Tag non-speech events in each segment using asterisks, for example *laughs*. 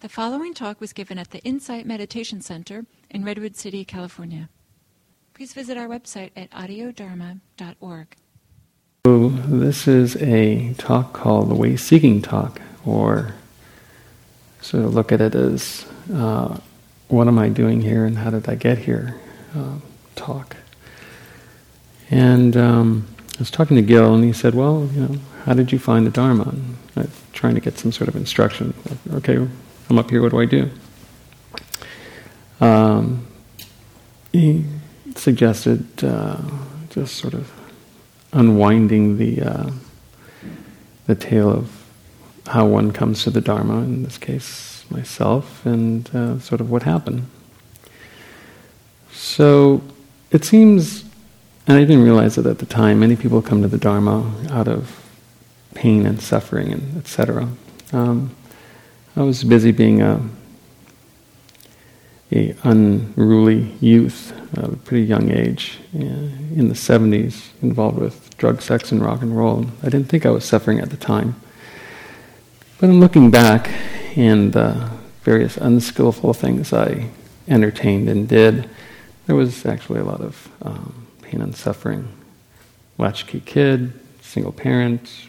The following talk was given at the Insight Meditation Center in Redwood City, California. Please visit our website at audiodharma.org. So, this is a talk called the Way Seeking Talk, or sort of look at it as uh, what am I doing here and how did I get here uh, talk. And um, I was talking to Gil, and he said, Well, you know, how did you find the Dharma? I'm trying to get some sort of instruction. Okay, I'm up here, what do I do? Um, he suggested uh, just sort of unwinding the uh, the tale of how one comes to the Dharma, in this case, myself, and uh, sort of what happened. So it seems, and I didn't realize it at the time, many people come to the Dharma out of pain and suffering and etc. Um, I was busy being a, a unruly youth at a pretty young age, in the 70s, involved with drug, sex, and rock and roll. I didn't think I was suffering at the time. But in looking back and the various unskillful things I entertained and did, there was actually a lot of um, pain and suffering. Latchkey kid, single parent,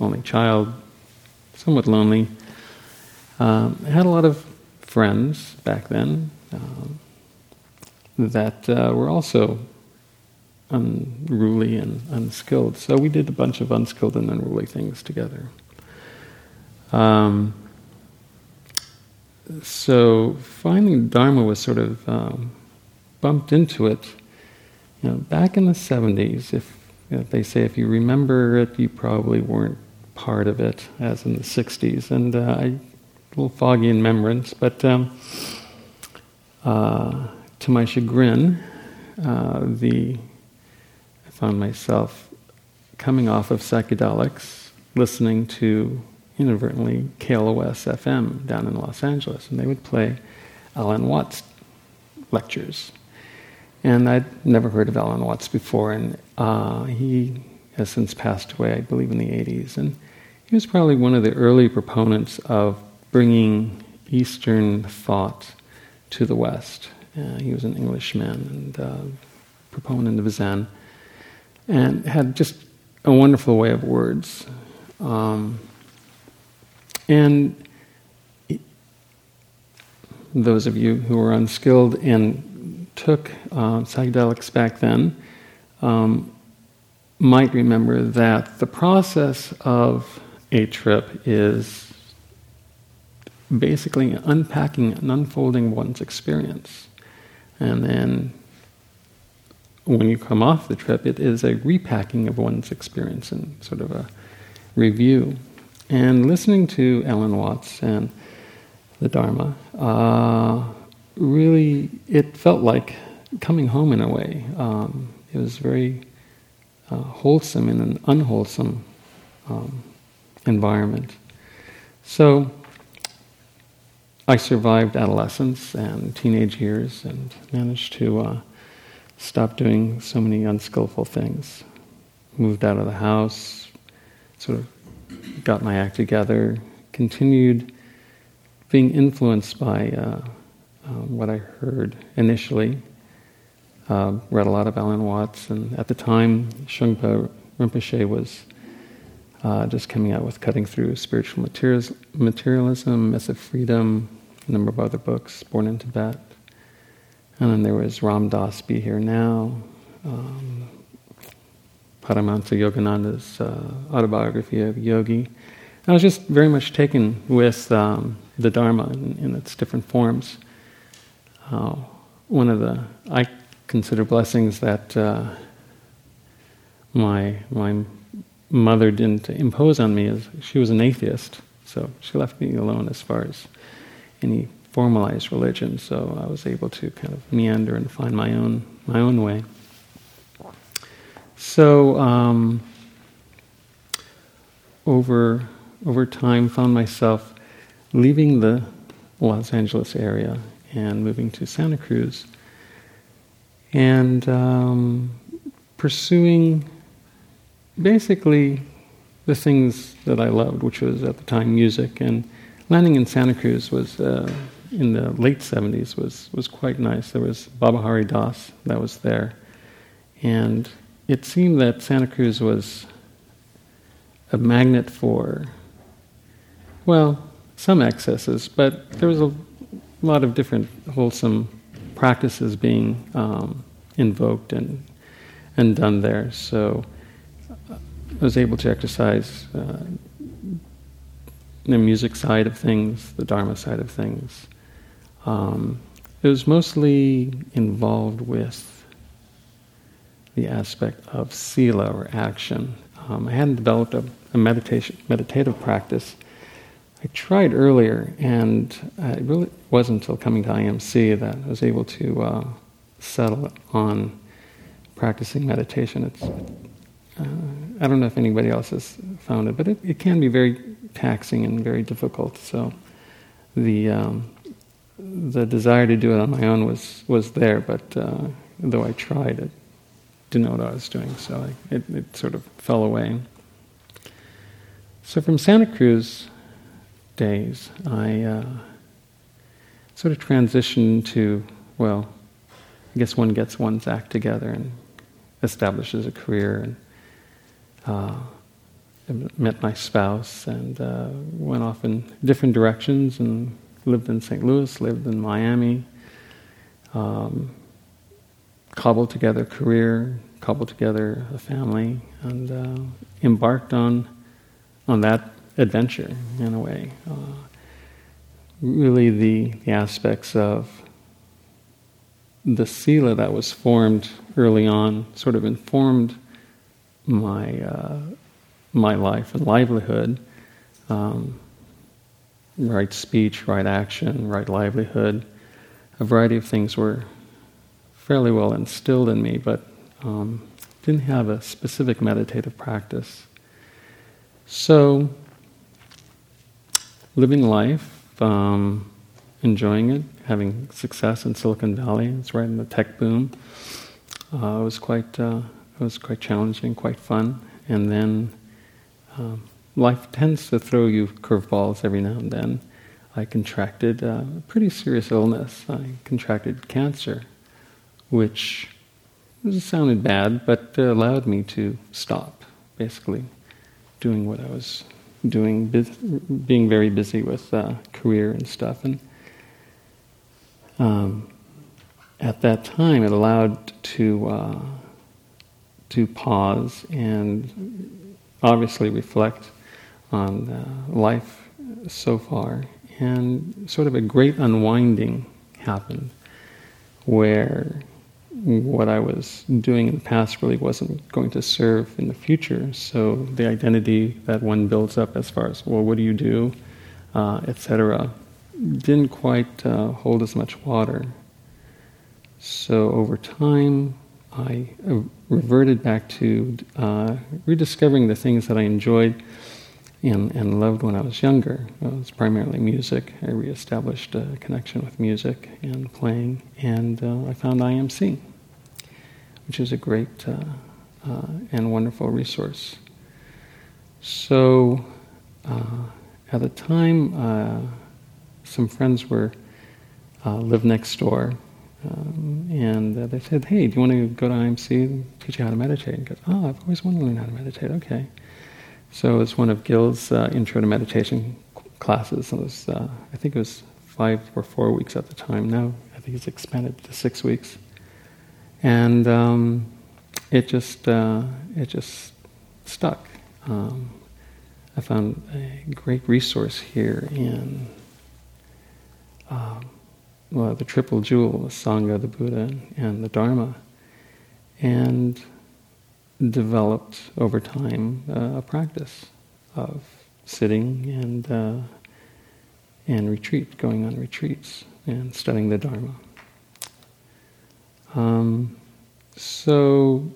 only child, somewhat lonely. Um, I had a lot of friends back then um, that uh, were also unruly and unskilled. So we did a bunch of unskilled and unruly things together. Um, so finding Dharma was sort of um, bumped into it. You know, back in the 70s, if you know, they say if you remember it, you probably weren't part of it, as in the 60s. And uh, I little foggy in remembrance, but um, uh, to my chagrin, uh, the I found myself coming off of psychedelics, listening to inadvertently KLOS FM down in Los Angeles, and they would play Alan Watts lectures. And I'd never heard of Alan Watts before, and uh, he has since passed away, I believe, in the 80s. And he was probably one of the early proponents of bringing Eastern thought to the West. Uh, he was an Englishman and uh, proponent of Zen, and had just a wonderful way of words. Um, and those of you who are unskilled and took uh, psychedelics back then um, might remember that the process of a trip is basically unpacking and unfolding one's experience. And then when you come off the trip, it is a repacking of one's experience and sort of a review. And listening to Alan Watts and the Dharma, uh, really, it felt like coming home in a way. Um, it was very uh, wholesome in an unwholesome um, environment. So, I survived adolescence and teenage years and managed to uh, stop doing so many unskillful things. Moved out of the house, sort of got my act together, continued being influenced by uh, um, what I heard initially. Uh, read a lot of Alan Watts, and at the time, Trungpa Rinpoche was uh, just coming out with Cutting Through Spiritual Materialism, Myth of Freedom, a number of other books, Born in Tibet. And then there was Ram Dass Be Here Now, um, Paramahansa Yogananda's uh, autobiography of Yogi. I was just very much taken with um, the Dharma in, in, its different forms. Uh, one of the I consider blessings that uh, my my mother didn't impose on me is she was an atheist, so she left me alone as far as any formalized religion, so I was able to kind of meander and find my own my own way. So um, over over time, found myself leaving the Los Angeles area and moving to Santa Cruz, and um, pursuing basically the things that I loved, which was at the time music and landing in Santa Cruz was uh, in the late 70s was, was quite nice. There was Baba Hari Das that was there. And it seemed that Santa Cruz was a magnet for, well, some excesses, but there was a lot of different wholesome practices being um, invoked and, and done there. So I was able to exercise uh, the music side of things, the Dharma side of things. Um, it was mostly involved with the aspect of sila or action. Um, I hadn't developed a, a, meditation meditative practice. I tried earlier, and it really wasn't until coming to IMC that I was able to uh, settle on practicing meditation. It's uh, I don't know if anybody else has found it, but it, it can be very taxing and very difficult. So the um, the desire to do it on my own was was there, but uh, though I tried, it didn't know what I was doing, so I, it, it sort of fell away. So from Santa Cruz days, I uh, sort of transitioned to well, I guess one gets one's act together and establishes a career and. Uh, met my spouse and uh, went off in different directions and lived in St. Louis, lived in Miami, um, cobbled together a career, cobbled together a family, and uh, embarked on on that adventure in a way. Uh, really, the, the aspects of the sila that was formed early on sort of informed my uh, my life and livelihood. Um, right speech, right action, right livelihood. A variety of things were fairly well instilled in me, but um, didn't have a specific meditative practice. So, living life, um, enjoying it, having success in Silicon Valley. It's right in the tech boom. Uh, it was quite, uh, it was quite challenging, quite fun, and then um, life tends to throw you curveballs every now and then. I contracted a pretty serious illness. I contracted cancer, which sounded bad, but allowed me to stop, basically, doing what I was doing, being very busy with uh, career and stuff. And um, at that time, it allowed to uh, to pause and obviously reflect on uh, life so far. And sort of a great unwinding happened where what I was doing in the past really wasn't going to serve in the future. So the identity that one builds up as far as, well, what do you do, uh, etc., didn't quite uh, hold as much water. So over time, I uh, reverted back to uh, rediscovering the things that I enjoyed and, and loved when I was younger. It was primarily music. I reestablished a connection with music and playing, and uh, I found IMC, which is a great uh, uh, and wonderful resource. So, uh, at the time, some friends were lived next door um, and uh, they said, hey, do you want to go to IMC and teach you how to meditate? And goes, oh, I've always wanted to learn how to meditate. Okay. So it was one of Gil's uh, intro to meditation classes. It was, uh, I think it was five or four weeks at the time. Now I think it's expanded to six weeks. And um, it just, uh, it just stuck. Um, I found a great resource here in um, well, the triple jewel, the Sangha, the Buddha, and the Dharma, and developed over time uh, a practice of sitting and uh, and retreat, going on retreats and studying the Dharma. Um, so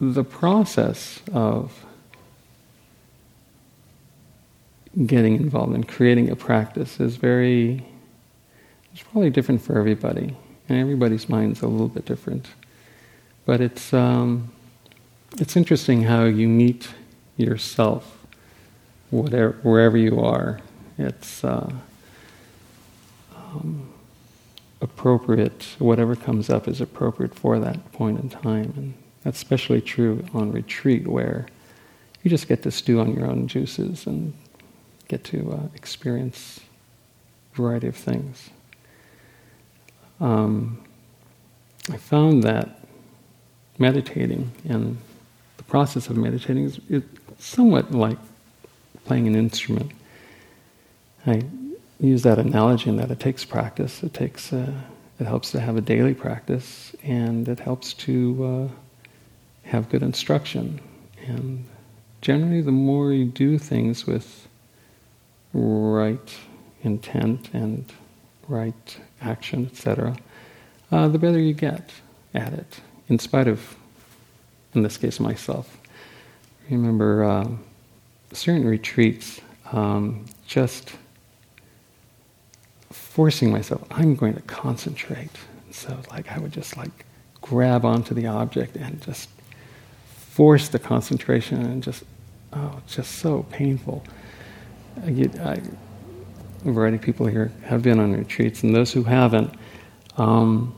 the process of getting involved in creating a practice is very it's probably different for everybody, and everybody's mind's a little bit different. But it's um, it's interesting how you meet yourself whatever, wherever you are. It's uh, um, appropriate, whatever comes up is appropriate for that point in time. And that's especially true on retreat where you just get to stew on your own juices and get to uh, experience a variety of things. Um, I found that meditating and the process of meditating is, somewhat like playing an instrument. I use that analogy in that it takes practice. It takes uh, it helps to have a daily practice, and it helps to uh, have good instruction. And generally, the more you do things with right intent and right action, etc., uh, the better you get at it. In spite of, in this case, myself. remember um, certain retreats, um, just forcing myself, I'm going to concentrate. So, like, I would just like grab onto the object and just force the concentration and just, oh, just so painful. I get, I, a variety of people here have been on retreats, and those who haven't, um,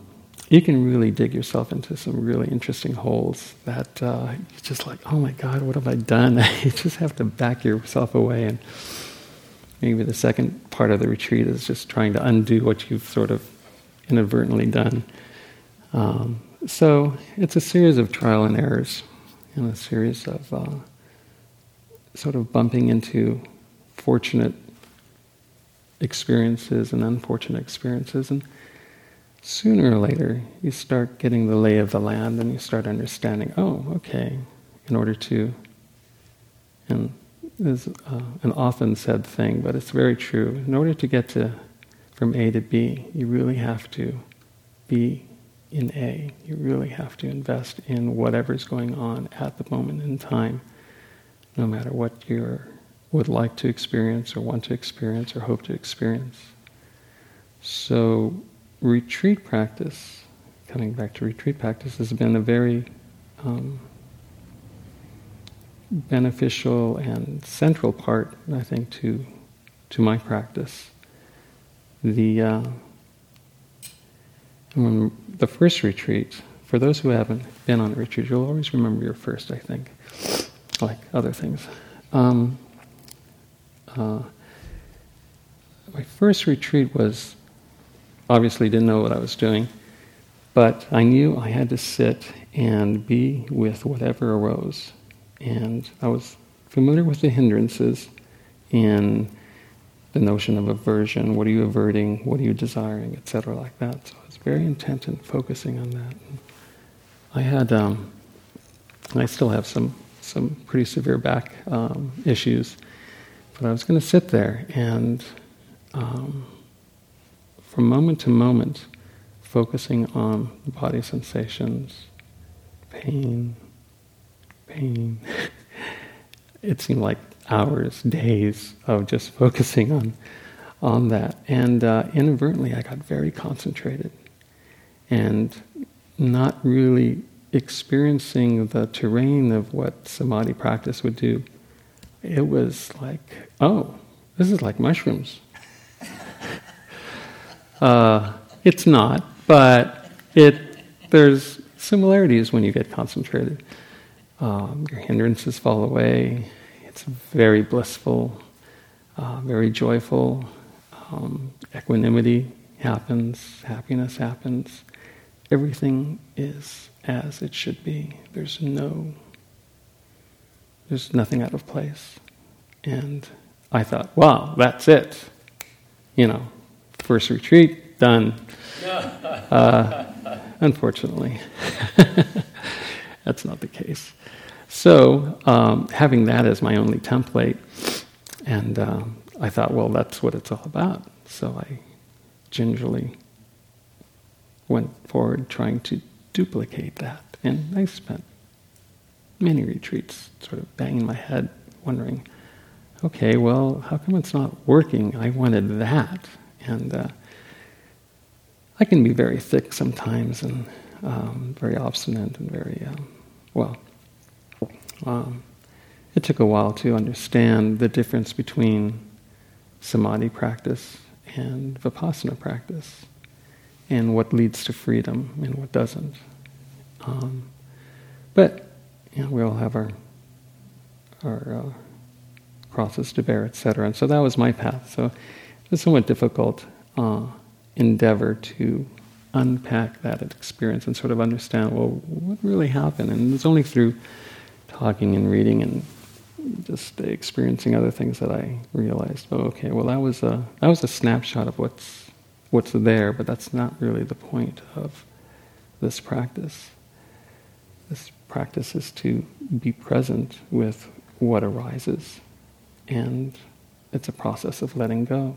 you can really dig yourself into some really interesting holes that uh, you're just like, oh my God, what have I done? *laughs* you just have to back yourself away and Maybe the second part of the retreat is just trying to undo what you've sort of inadvertently done. Um, so it's a series of trial and errors, and a series of uh, sort of bumping into fortunate experiences and unfortunate experiences, and sooner or later you start getting the lay of the land, and you start understanding. Oh, okay. In order to, and is uh, an often said thing, but it's very true. In order to get to from A to B, you really have to be in A. You really have to invest in whatever's going on at the moment in time, no matter what you would like to experience or want to experience or hope to experience. So, retreat practice, coming back to retreat practice, has been a very um, beneficial and central part, I think, to to my practice. The uh, when the first retreat, for those who haven't been on a retreat, you'll always remember your first. I think, like other things. Um, uh, my first retreat was obviously didn't know what I was doing, but I knew I had to sit and be with whatever arose and I was familiar with the hindrances in the notion of aversion. What are you averting? What are you desiring? Etc. Like that. So I was very intent in focusing on that. I had, um, I still have some some pretty severe back um, issues, but I was going to sit there and, um, from moment to moment, focusing on the body sensations, pain, pain. *laughs* it seemed like hours, days of just *laughs* focusing on on that, and uh, inadvertently I got very concentrated, and not really experiencing the terrain of what samadhi practice would do. It was like, oh, this is like mushrooms. *laughs* uh, it's not, but it there's similarities when you get concentrated. Um, your hindrances fall away. It's very blissful, uh, very joyful. Um, equanimity happens, happiness happens. Everything is as it should be. There's no, there's nothing out of place. And I thought, wow, that's it. You know, first retreat, done. *laughs* Uh, unfortunately, *laughs* that's not the case. So, um, having that as my only template, and um, I thought, well, that's what it's all about. So I gingerly went forward trying to duplicate that. And I spent many retreats sort of banging my head, wondering, okay, well, how come it's not working? I wanted that. And uh, I can be very thick sometimes and um, very obstinate and very, um, well, um, it took a while to understand the difference between samadhi practice and vipassana practice, and what leads to freedom and what doesn't. Um, but you know, we all have our our uh, crosses to bear, etc. And so that was my path. So it was somewhat difficult uh, endeavor to unpack that experience and sort of understand, well, what really happened? And it's only through talking and reading and just experiencing other things that I realized, oh, okay, well, that was a that was a snapshot of what's what's there, but that's not really the point of this practice. This practice is to be present with what arises, and it's a process of letting go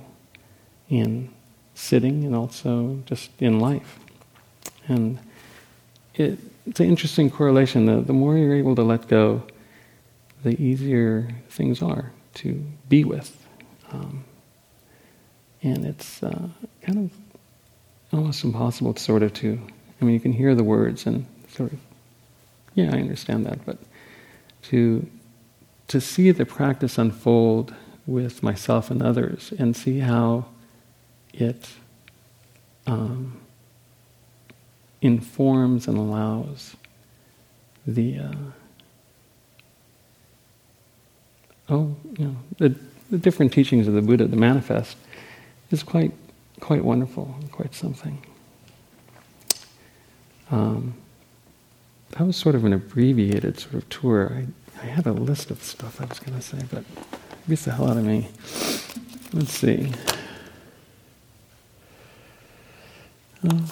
in sitting and also just in life. And it, it's an interesting correlation. The, the more you're able to let go, the easier things are to be with. Um, and it's uh, kind of almost impossible to sort of to, I mean, you can hear the words and sort of, yeah, I understand that, but to, to see the practice unfold with myself and others and see how it um, informs and allows the uh, oh you know the, the different teachings of the Buddha, the manifest, is quite quite wonderful quite something. Um, that was sort of an abbreviated sort of tour. I, I had a list of stuff I was going to say, but it beats the hell out of me. Let's see. Oh.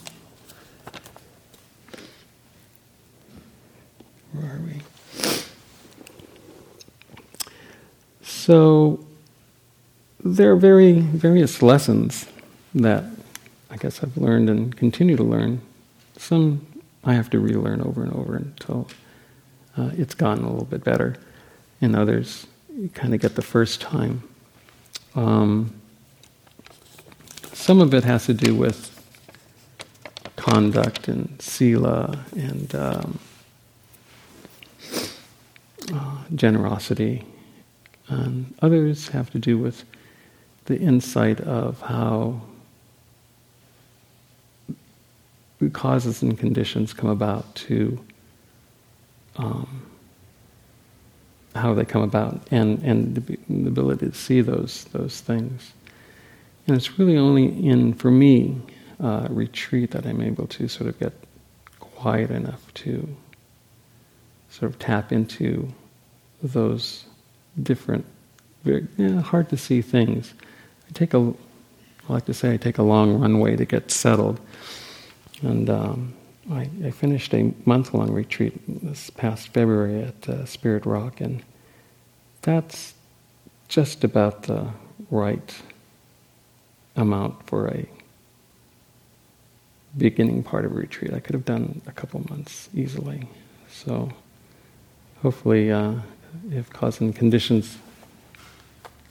Where are we? So there are very various lessons that I guess I've learned and continue to learn. Some I have to relearn over and over until uh, it's gotten a little bit better, In others you kind of get the first time. Um, some of it has to do with conduct and sila and um, uh, generosity. And others have to do with the insight of how causes and conditions come about to um, how they come about and, and the, ability to see those, those things. And it's really only in, for me, uh, retreat that I'm able to sort of get quiet enough to sort of tap into those different, very hard to see things. I take a, I like to say, I take a long runway to get settled. And um, I, I, finished a month long retreat this past February at uh, Spirit Rock, and that's just about the right amount for a beginning part of a retreat. I could have done a couple months easily. So hopefully, uh, if cause and conditions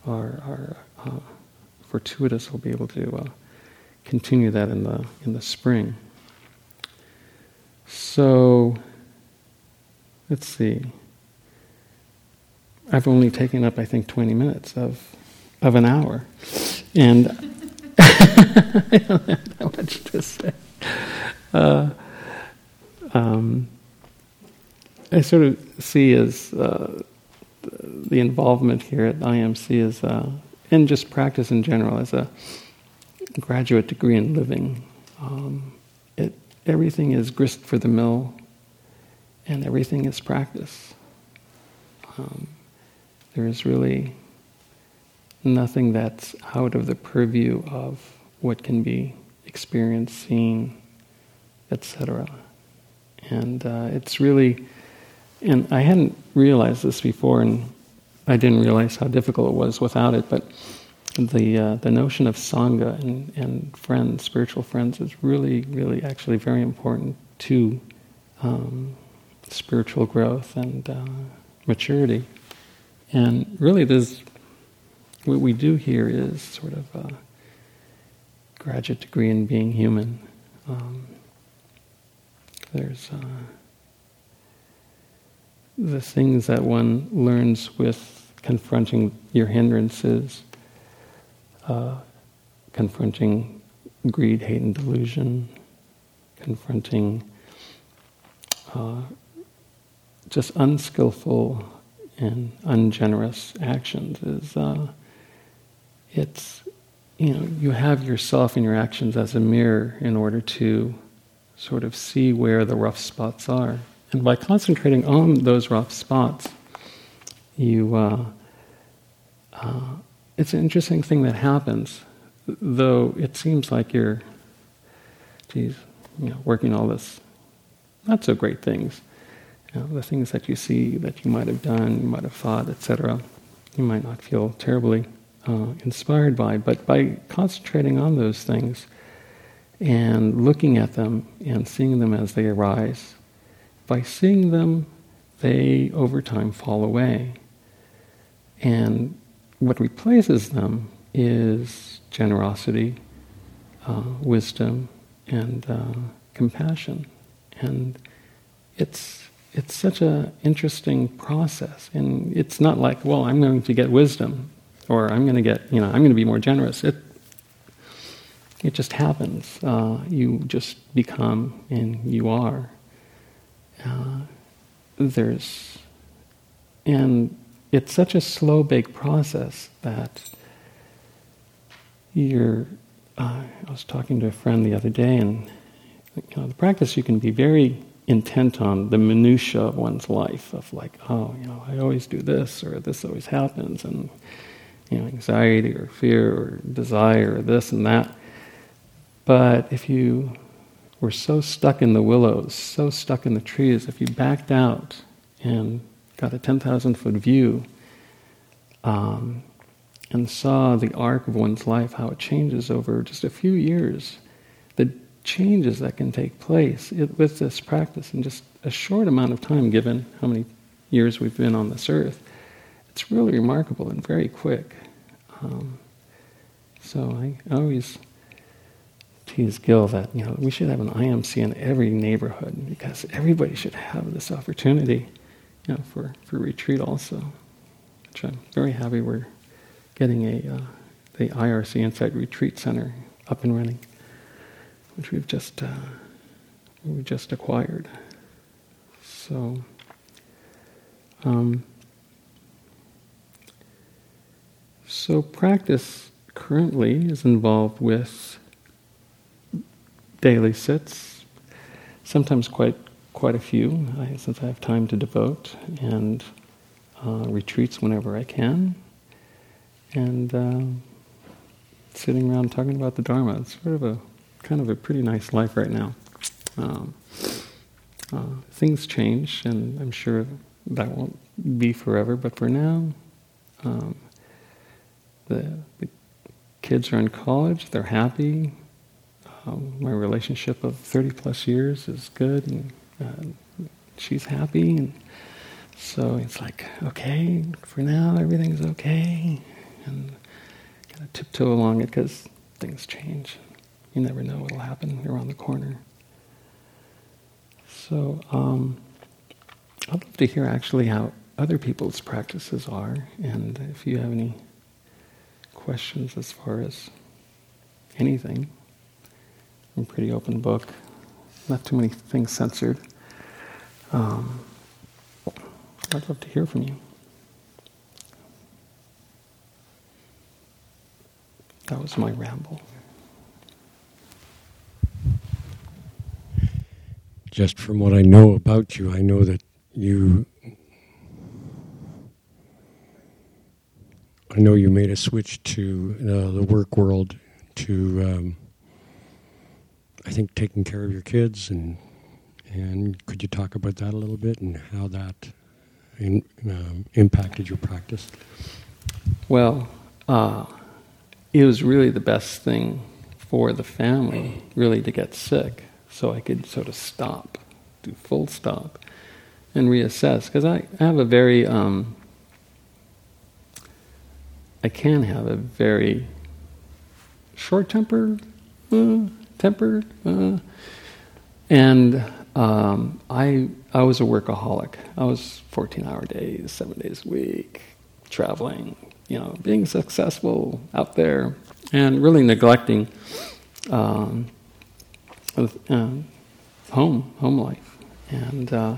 are, are uh, fortuitous, we'll be able to uh, continue that in the in the spring. So let's see. I've only taken up, I think, 20 minutes of of an hour, and *laughs* I don't have that much to say. Uh, um, I sort of see as uh, the involvement here at IMC as, uh, and just practice in general, as a graduate degree in living. Um, everything is grist for the mill, and everything is practice. Um, there is really nothing that's out of the purview of what can be experienced, seen, etc. And uh, it's really, and I hadn't realized this before, and I didn't realize how difficult it was without it, but the, uh, the notion of Sangha and, and friends, spiritual friends, is really, really actually very important to um, spiritual growth and uh, maturity. And really, there's, what we do here is sort of a graduate degree in being human. Um, there's uh, the things that one learns with confronting your hindrances, uh, confronting greed, hate, and delusion, confronting uh, just unskillful and ungenerous actions is uh, it's you know you have yourself and your actions as a mirror in order to sort of see where the rough spots are. And by concentrating on those rough spots you uh, uh, it's an interesting thing that happens though it seems like you're geez you know working all this not so great things you know, the things that you see that you might have done, you might have thought, etc., you might not feel terribly uh, inspired by. But by concentrating on those things and looking at them and seeing them as they arise, by seeing them, they over time fall away. And what replaces them is generosity, uh, wisdom, and uh, compassion. And it's it's such an interesting process. And it's not like, well, I'm going to get wisdom or I'm going to get, you know, I'm going to be more generous. It, it just happens. Uh, you just become and you are. Uh, there's, and it's such a slow bake process that you're. Uh, I was talking to a friend the other day, and you know, the practice you can be very intent on the minutia of one's life of like, oh, you know, I always do this or this always happens, and you know, anxiety or fear or desire or this and that. But if you were so stuck in the willows, so stuck in the trees, if you backed out and got a 10,000 foot view um, and saw the arc of one's life, how it changes over just a few years, the changes that can take place with this practice in just a short amount of time, given how many years we've been on this earth. It's really remarkable and very quick. Um, so I always tease Gil that you know we should have an IMC in every neighborhood because everybody should have this opportunity, know, for, for retreat also. Which I'm very happy we're getting a uh, the IRC Insight Retreat Center up and running which we've just uh, we just acquired. So. Um, so practice currently is involved with daily sits, sometimes quite quite a few, I, since I have time to devote, and uh, retreats whenever I can, and uh, sitting around talking about the Dharma. It's sort of a kind of a pretty nice life right now. Um, uh, things change, and I'm sure that won't be forever. But for now, um, the, the, kids are in college; they're happy. Um, my relationship of 30 plus years is good, and uh, she's happy, and so it's like, okay, for now everything's okay, and kind of tiptoe along it because things change. You never know what'll happen around the corner. So um, I'd love to hear actually how other people's practices are, and if you have any questions as far as anything. I'm pretty open book, not too many things censored. Um, I'd love to hear from you. That was my ramble. just from what I know about you, I know that you. I know you made a switch to uh, the work world to, um, I think, taking care of your kids, and and could you talk about that a little bit and how that in, um, impacted your practice? Well, uh, it was really the best thing for the family, really, to get sick so I could sort of stop, do full stop, and reassess. Because I, I have a very, um, I can have a very short temper, uh, temper, uh, and um, I I was a workaholic. I was 14-hour days, seven days a week, traveling, you know, being successful out there, and really neglecting um, uh, home home life, and uh,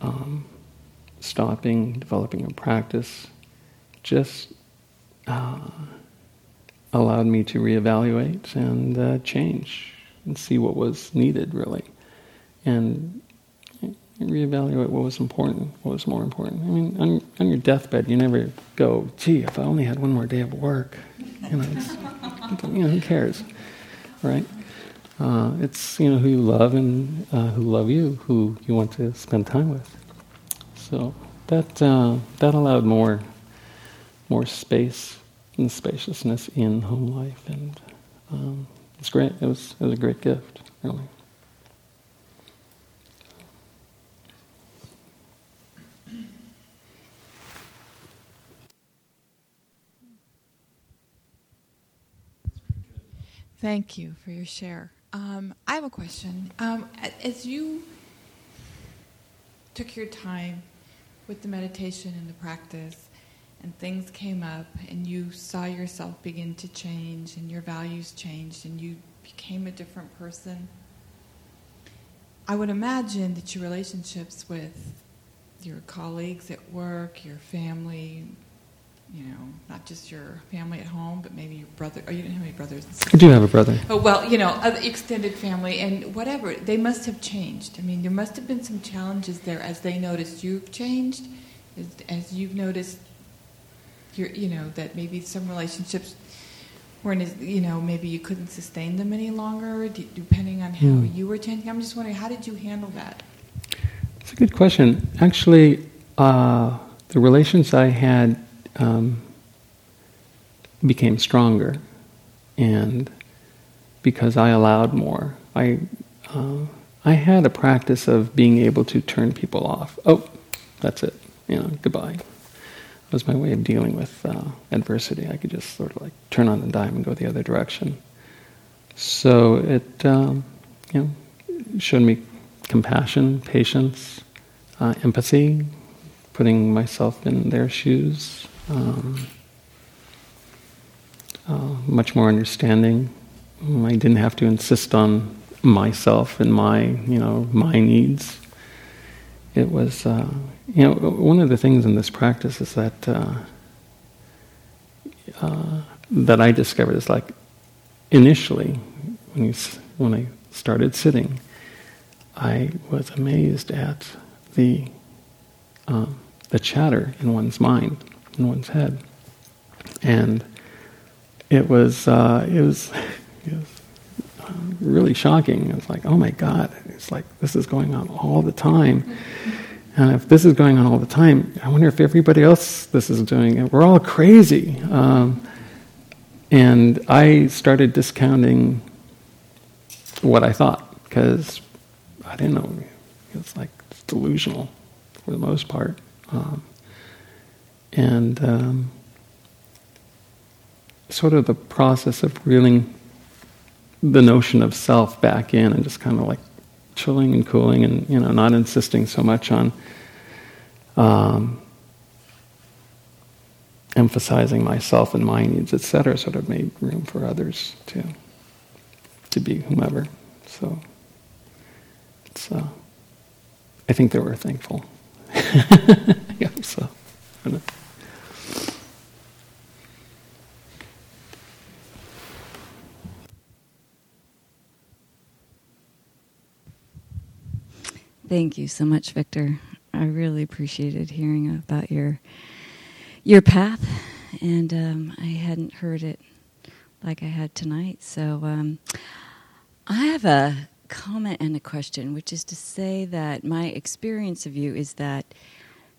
um, stopping, developing a practice, just uh, allowed me to reevaluate and uh, change and see what was needed really and reevaluate what was important, what was more important. I mean, on, on your deathbed, you never go, gee, if I only had one more day of work. You know, you know who cares, right? Uh, it's you know who you love and uh, who love you, who you want to spend time with. So that uh, that allowed more more space and spaciousness in home life, and um, it's great. It was it was a great gift, really. Thank you for your share. Um, I have a question. Um, as you took your time with the meditation and the practice, and things came up, and you saw yourself begin to change, and your values changed, and you became a different person, I would imagine that your relationships with your colleagues at work, your family, you know, not just your family at home, but maybe your brother. Oh, you didn't have any brothers. I do have a brother. Oh well, you know, extended family and whatever. They must have changed. I mean, there must have been some challenges there as they noticed you've changed, as, as you've noticed. Your, you know, that maybe some relationships weren't as, you know, maybe you couldn't sustain them any longer, depending on how mm. you were changing. I'm just wondering, how did you handle that? It's a good question. Actually, uh, the relations I had um, became stronger, and because I allowed more, I uh, I had a practice of being able to turn people off. Oh, that's it. You know, goodbye. Was my way of dealing with uh, adversity. I could just sort of like turn on the dime and go the other direction. So it, um, you know, showed me compassion, patience, uh, empathy, putting myself in their shoes, um, uh, much more understanding. I didn't have to insist on myself and my, you know, my needs. It was, uh, you know, one of the things in this practice is that uh, uh that I discovered is like initially when you when I started sitting, I was amazed at the um, the chatter in one's mind in one's head. And it was, uh, it was, *laughs* it was um, really shocking. It was like, oh my God, it's like this is going on all the time. And if this is going on all the time, I wonder if everybody else this is doing it. We're all crazy. Um, and I started discounting what I thought because I didn't know. It's like it's delusional for the most part. Um, and um, sort of the process of reeling the notion of self back in and just kind of like chilling and cooling and you know not insisting so much on um, emphasizing myself and my needs etc sort of made room for others to to be whomever. So it's uh, I think they were thankful. *laughs* Yeah so Thank you so much, Victor. I really appreciated hearing about your your path, and um, I hadn't heard it like I had tonight. So um, I have a comment and a question, which is to say that my experience of you is that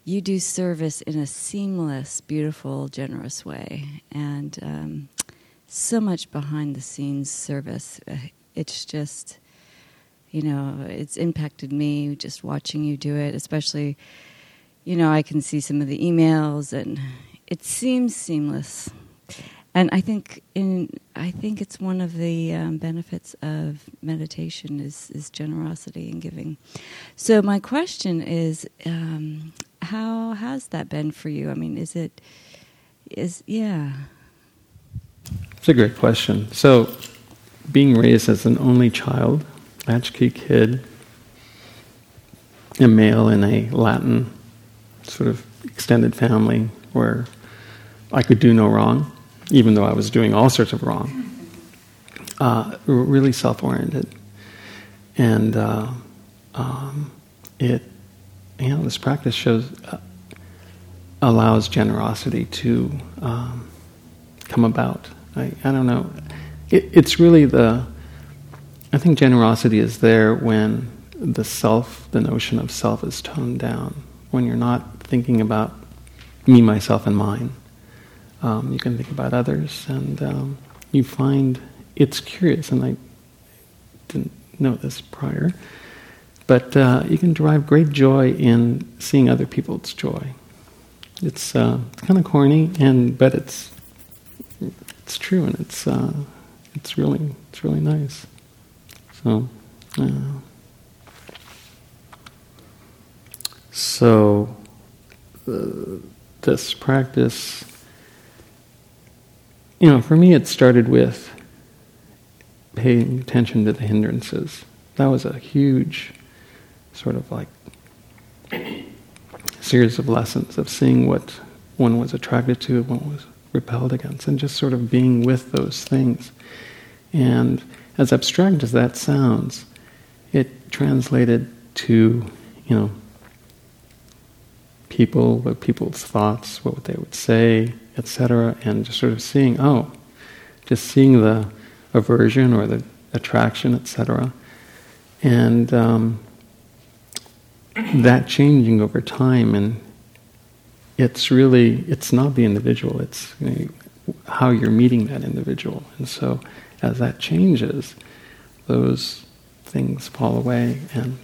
you do service in a seamless, beautiful, generous way, and um, so much behind the scenes service. It's just you know, it's impacted me just watching you do it, especially, you know, I can see some of the emails and it seems seamless. and I think in I think it's one of the um, benefits of meditation is is generosity and giving. So my question is, um, how has that been for you? I mean, is it is yeah. It's a great question. So, being raised as an only child, latchkey kid, a male in a Latin sort of extended family where I could do no wrong, even though I was doing all sorts of wrong. Uh, really self-oriented, and uh, um, it, you know, this practice shows uh, allows generosity to um, come about. I, I don't know. It, it's really the. I think generosity is there when the self, the notion of self, is toned down. When you're not thinking about me, myself, and mine. Um, you can think about others, and um, you find it's curious, and I didn't know this prior, but uh, you can derive great joy in seeing other people's joy. It's uh, kind of corny, and but it's it's true, and it's uh, it's really it's really nice. So. Uh, so uh, this practice, you know, for me it started with paying attention to the hindrances. That was a huge sort of like series of lessons of seeing what one was attracted to, what was repelled against, and just sort of being with those things. And as abstract as that sounds, it translated to, you know, people, what people's thoughts, what they would say, etc., and just sort of seeing, oh, just seeing the aversion or the attraction, etc., and um, that changing over time, and it's really it's not the individual; it's you know, how you're meeting that individual, and so as that changes, those things fall away, and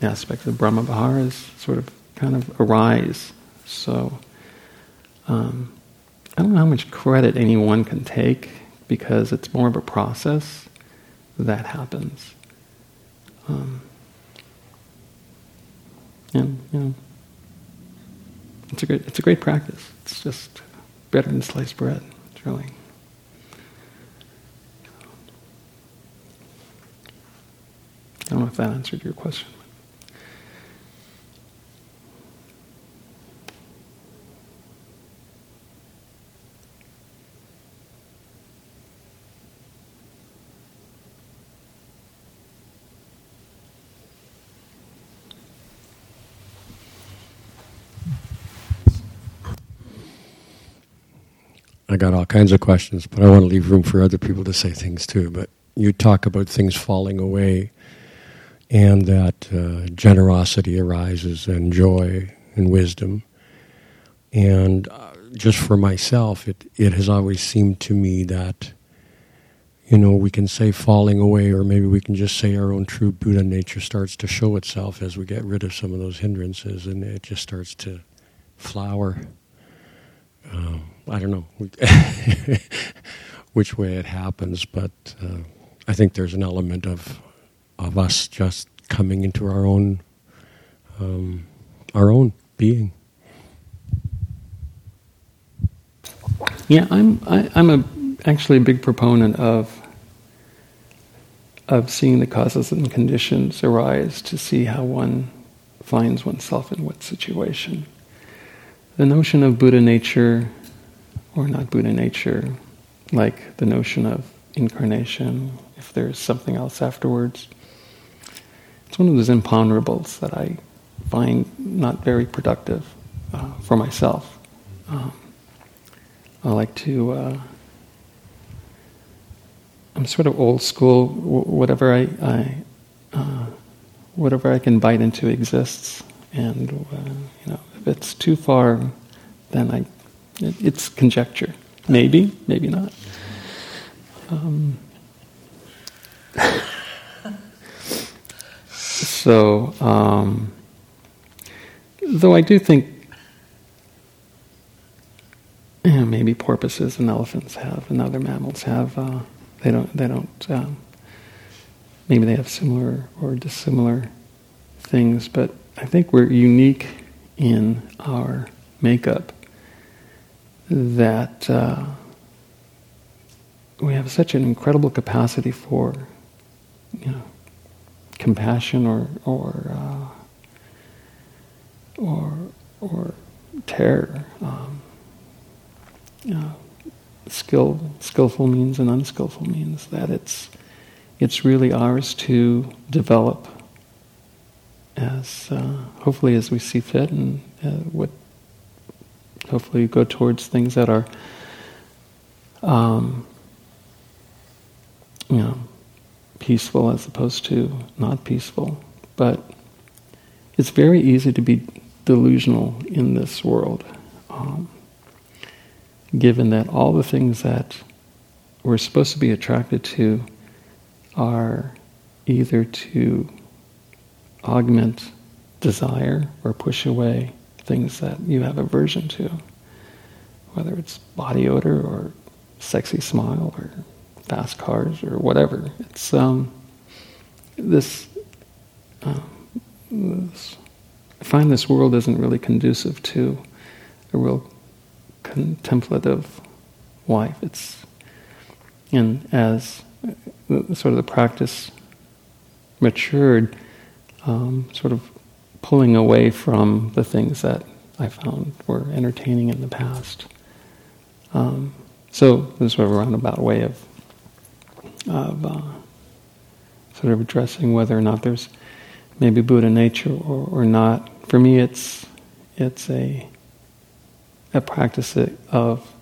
the aspect of Brahma Viharas sort of kind of arise. So um, I don't know how much credit anyone can take because it's more of a process that happens. Um, and you know, it's a great it's a great practice. It's just better than sliced bread. It's really. I don't know if that answered your question. I got all kinds of questions, but I want to leave room for other people to say things too. But you talk about things falling away and that uh, generosity arises and joy and wisdom. And uh, just for myself, it, it has always seemed to me that, you know, we can say falling away, or maybe we can just say our own true Buddha nature starts to show itself as we get rid of some of those hindrances and it just starts to flower. Um, I don't know *laughs* which way it happens, but uh, I think there's an element of of us just coming into our own um, our own being. Yeah, I'm I, I'm a actually a big proponent of of seeing the causes and conditions arise to see how one finds oneself in what situation. The notion of Buddha nature or not Buddha nature, like the notion of incarnation, if there's something else afterwards. It's one of those imponderables that I find not very productive uh, for myself. Um, I like to. Uh, I'm sort of old school. whatever I, I uh, whatever I can bite into exists, and uh, you know, if it's too far, then I it's conjecture. Maybe, maybe not. Um, so, um, though I do think, yeah, maybe maybe porpoises and elephants have, and other mammals have. Uh, they don't. They don't. Um, maybe they have similar or dissimilar things, but I think we're unique in our makeup that uh, we have such an incredible capacity for, you know, compassion or or uh, or or terror. Um, uh, skill, skillful means and unskillful means. That it's it's really ours to develop as uh, hopefully as we see fit and uh, what hopefully go towards things that are um, you know peaceful as opposed to not peaceful. But it's very easy to be delusional in this world um, given that all the things that we're supposed to be attracted to are either to augment desire or push away things that you have aversion to, whether it's body odor or sexy smile or fast cars or whatever. It's um, this, um, this. I find this world isn't really conducive to a real contemplative life. It's and as sort of the practice matured, um, sort of pulling away from the things that I found were entertaining in the past. Um, so this sort of a roundabout way of of uh, sort of addressing whether or not there's maybe Buddha nature or, or not. For me, it's it's a a practice of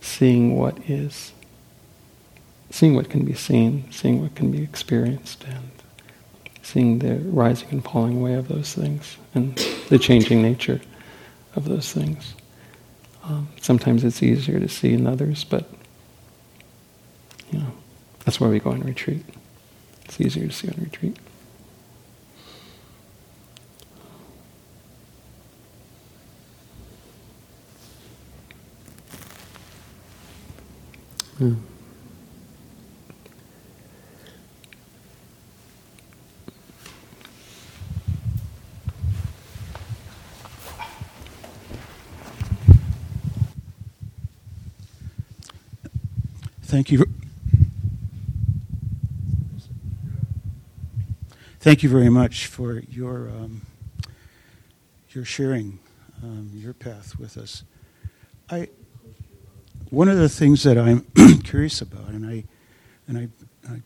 seeing what is seeing what can be seen, seeing what can be experienced, and seeing the rising and falling away of those things and the changing nature of those things. Um, sometimes it's easier to see in others, but you know, that's why we go on retreat. It's easier to see on retreat. Thank you. Thank you very much for your um, your sharing um, your path with us. I one of the things that I'm *clears throat* curious about, and I and I, I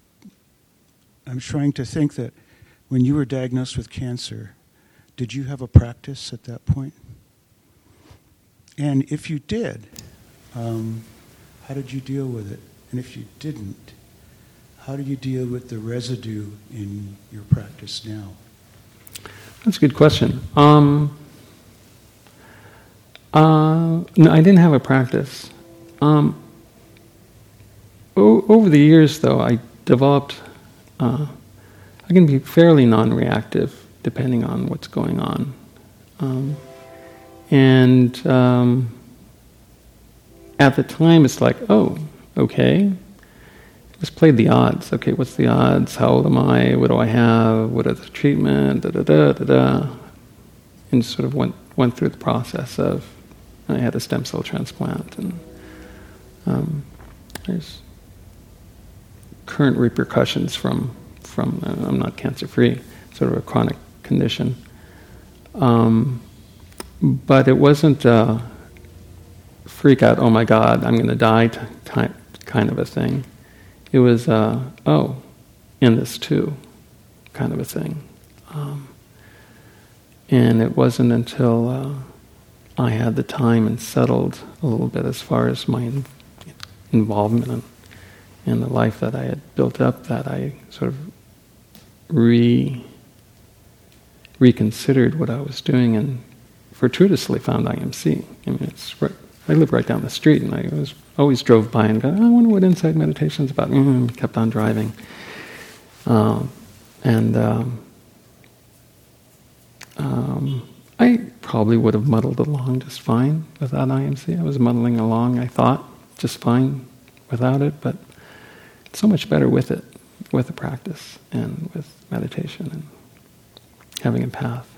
I'm trying to think that when you were diagnosed with cancer, did you have a practice at that point? And if you did, um, how did you deal with it? And if you didn't, how do you deal with the residue in your practice now? That's a good question. Um, uh, no, I didn't have a practice. Um, o- over the years, though, I developed. Uh, I can be fairly non-reactive depending on what's going on, um, and um, at the time, it's like, oh, okay, let's play the odds. Okay, what's the odds? How old am I? What do I have? What is the treatment? Da da da da da. And sort of went went through the process of I had a stem cell transplant, and um, there's current repercussions from from uh, I'm not cancer free, sort of a chronic condition. Um, but it wasn't a freak out. Oh my God, I'm going to die type kind of a thing. It was, uh, oh, in this too, kind of a thing. Um, and it wasn't until uh, I had the time and settled a little bit as far as my in- involvement in, in, the life that I had built up that I sort of re reconsidered what I was doing and fortuitously found IMC. I mean, it's right, I live right down the street, and I was always drove by and go, I wonder what insight meditation is about. Mm, kept on driving. Um, and um, um, I probably would have muddled along just fine without IMC. I was muddling along, I thought, just fine without it, but it's so much better with it, with the practice and with meditation and having a path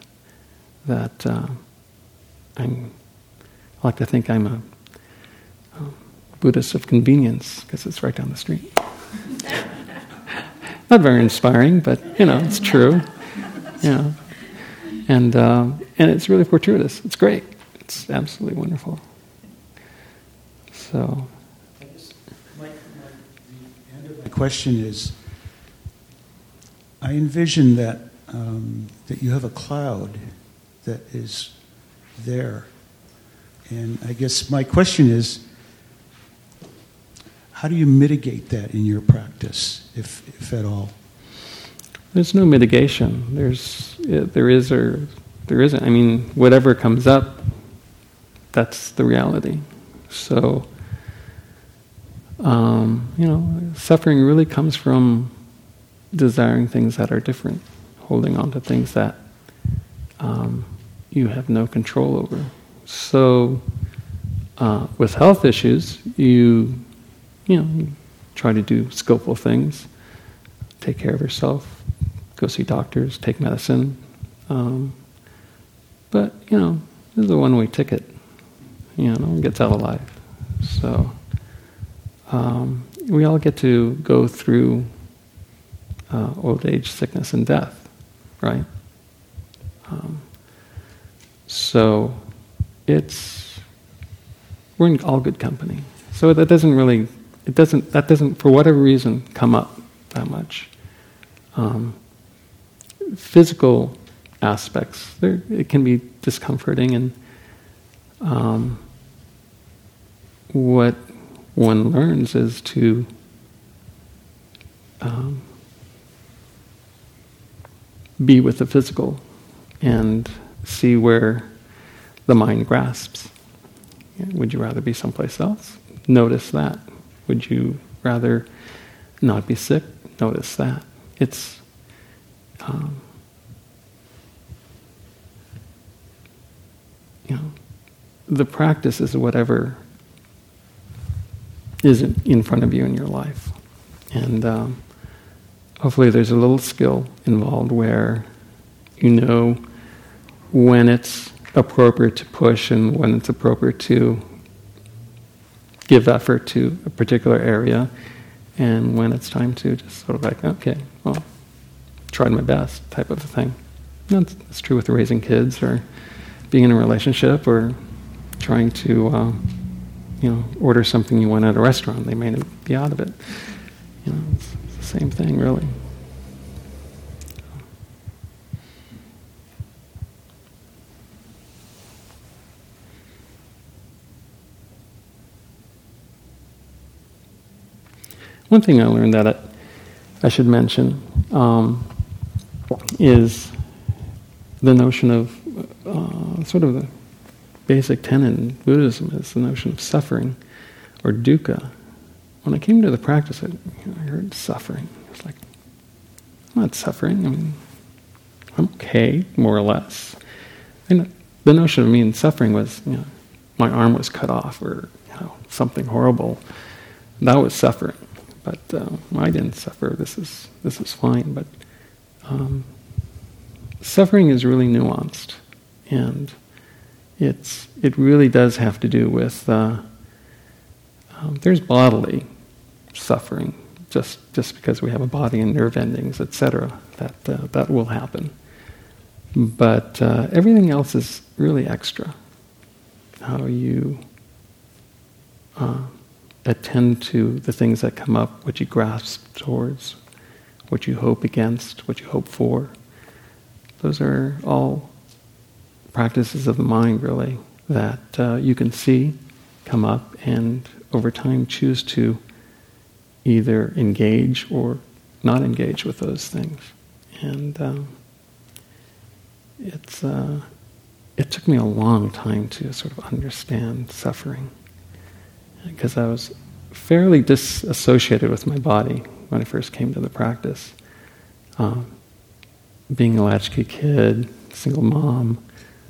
that uh, I'm, like to think I'm a um, Buddhist of convenience because it's right down the street. *laughs* Not very inspiring, but you know, it's true. Yeah. And, uh, and it's really fortuitous. It's great. It's absolutely wonderful. So. My, my question is I envision that, um, that you have a cloud that is there. And I guess my question is how do you mitigate that in your practice, if, if at all? There's no mitigation. There's there is or there isn't. I mean, whatever comes up, that's the reality. So, um, you know, suffering really comes from desiring things that are different, holding on to things that um, you have no control over. So, uh, with health issues, you, you know, try to do skillful things, take care of yourself, go see doctors, take medicine. Um, but, you know, this is a one way ticket. You know, gets out alive. So, um, we all get to go through uh, old age, sickness, and death, right? Um, so, it's, we're in all good company. So that doesn't really, it doesn't, that doesn't, for whatever reason, come up that much. Um, physical aspects. It can be discomforting, and um, what one learns is to um, be with the physical and see where the mind grasps. Would you rather be someplace else? Notice that. Would you rather not be sick? Notice that. It's um, you know, the practice is whatever is in front of you in your life. And um, hopefully there's a little skill involved where you know when it's appropriate to push and when it's appropriate to give effort to a particular area and when it's time to just sort of like, okay, well, tried my best type of a thing. That's, that's true with raising kids or being in a relationship or trying to, uh, you know, order something you want at a restaurant. They may be out of it. You know, it's the same thing, really. One thing I learned that I, I should mention um, is the notion of uh, sort of the basic tenet in Buddhism is the notion of suffering or dukkha. When I came to the practice, I, I heard suffering. It's like, I'm not suffering. I mean, I'm okay, more or less. And the notion of me suffering was, you know, my arm was cut off or you know something horrible. That was suffering. But uh, I didn't suffer. This is this is fine. But um, suffering is really nuanced, and it's it really does have to do with uh, um, there's bodily suffering just just because we have a body and nerve endings, etc. That uh, that will happen, but uh, everything else is really extra. How you uh, attend to the things that come up, what you grasp towards, what you hope against, what you hope for. Those are all practices of the mind, really, that uh, you can see come up and over time choose to either engage or not engage with those things. And um, it's, uh, it took me a long time to sort of understand suffering because I was fairly disassociated with my body when I first came to the practice. Um, being a latchkey kid, single mom,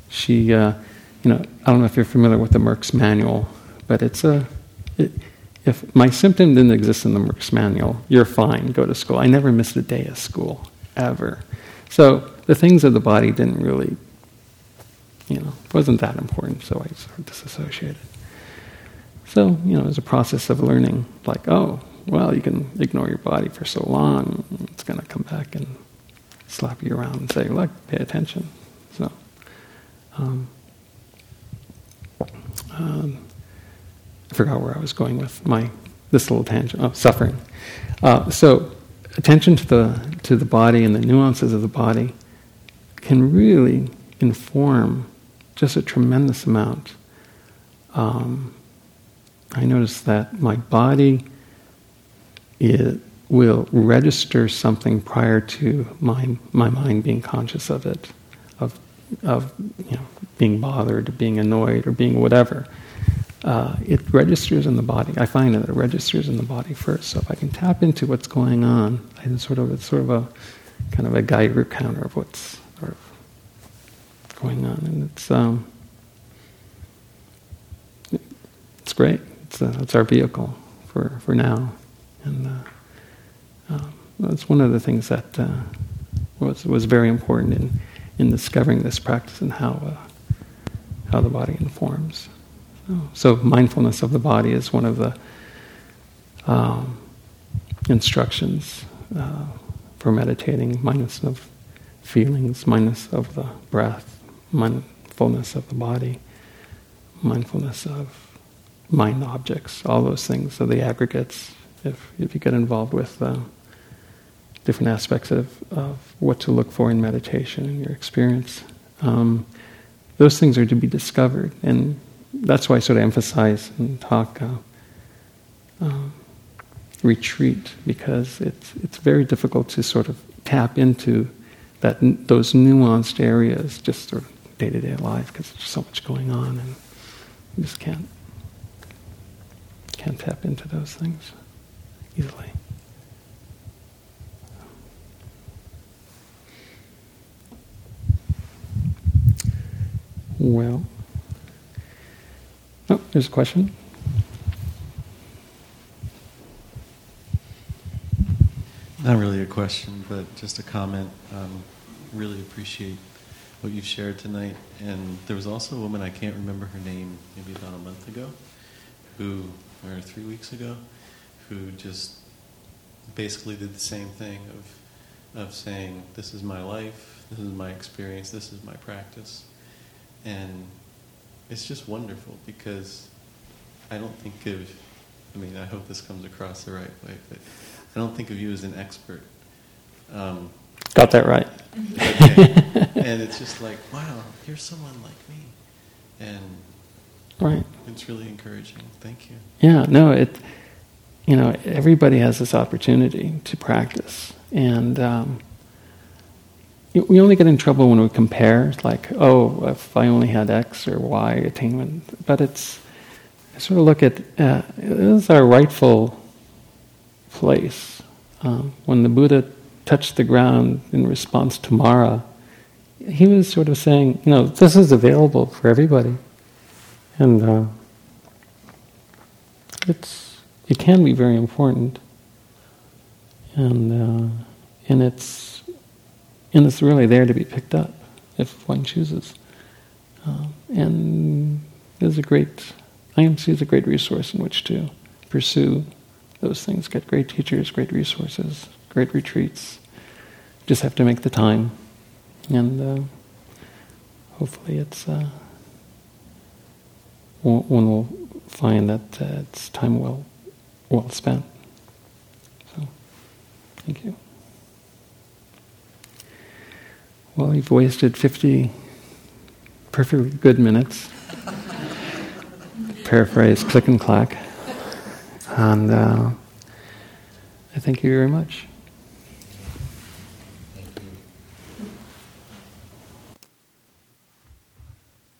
she, uh, you know, I don't know if you're familiar with the Merck's manual, but it's a, it, if my symptom didn't exist in the Merck's manual, you're fine, go to school. I never missed a day of school, ever. So the things of the body didn't really, you know, wasn't that important, so I sort of disassociated. So, you know, it was a process of learning, like, oh, well, you can ignore your body for so long, it's going to come back and slap you around and say, look, pay attention. So, um, um, I forgot where I was going with my this little tangent. Oh, suffering. Uh, so, attention to the to the body and the nuances of the body can really inform just a tremendous amount. Um, I notice that my body it will register something prior to my my mind being conscious of it, of of you know being bothered being annoyed or being whatever. Uh, it registers in the body. I find that it registers in the body first. So if I can tap into what's going on, I can sort of it's sort of a kind of a Geiger counter of what's sort of going on, and it's um, it's great. It's uh, it's our vehicle for for now, and uh, um, that's one of the things that uh, was was very important in in discovering this practice and how uh, how the body informs. So, mindfulness of the body is one of the um, instructions uh, for meditating. Mindfulness of feelings, mindfulness of the breath, mindfulness of the body, mindfulness of mind objects, all those things. So the aggregates. If if you get involved with uh, different aspects of, of what to look for in meditation in your experience. Um, those things are to be discovered, and that's why I sort of emphasize and talk uh, um, retreat because it's it's very difficult to sort of tap into that those nuanced areas just sort of day to day life because there's so much going on and you just can't can't tap into those things easily. Well, oh, there's a question. Not really a question, but just a comment. Um, really appreciate what you've shared tonight. And there was also a woman, I can't remember her name, maybe about a month ago, who, or three weeks ago, who just basically did the same thing of, of saying, This is my life, this is my experience, this is my practice. And it's just wonderful because I don't think of, I mean, I hope this comes across the right way, but I don't think of you as an expert. Um, Got that right. okay. and it's just like, wow, you're someone like me. And right. it's really encouraging. Thank you. Yeah, no, it, you know, everybody has this opportunity to practice. And, um, we only get in trouble when we compare, like, oh, if I only had X or Y attainment. But it's, I sort of look at, uh, this is our rightful place. Um, when the Buddha touched the ground in response to Mara, he was sort of saying, you know, this is available for everybody. And uh, it's, it can be very important. And, uh, and it's, and it's really there to be picked up if one chooses. Um, and there's a great, IMC is a great resource in which to pursue those things. Get great teachers, great resources, great retreats. Just have to make the time, and uh, hopefully it's uh, one will find that uh, it's time well well spent. So, thank you. Well, you've wasted 50 perfectly good minutes. *laughs* Paraphrase click and clack. And uh, I thank you very much.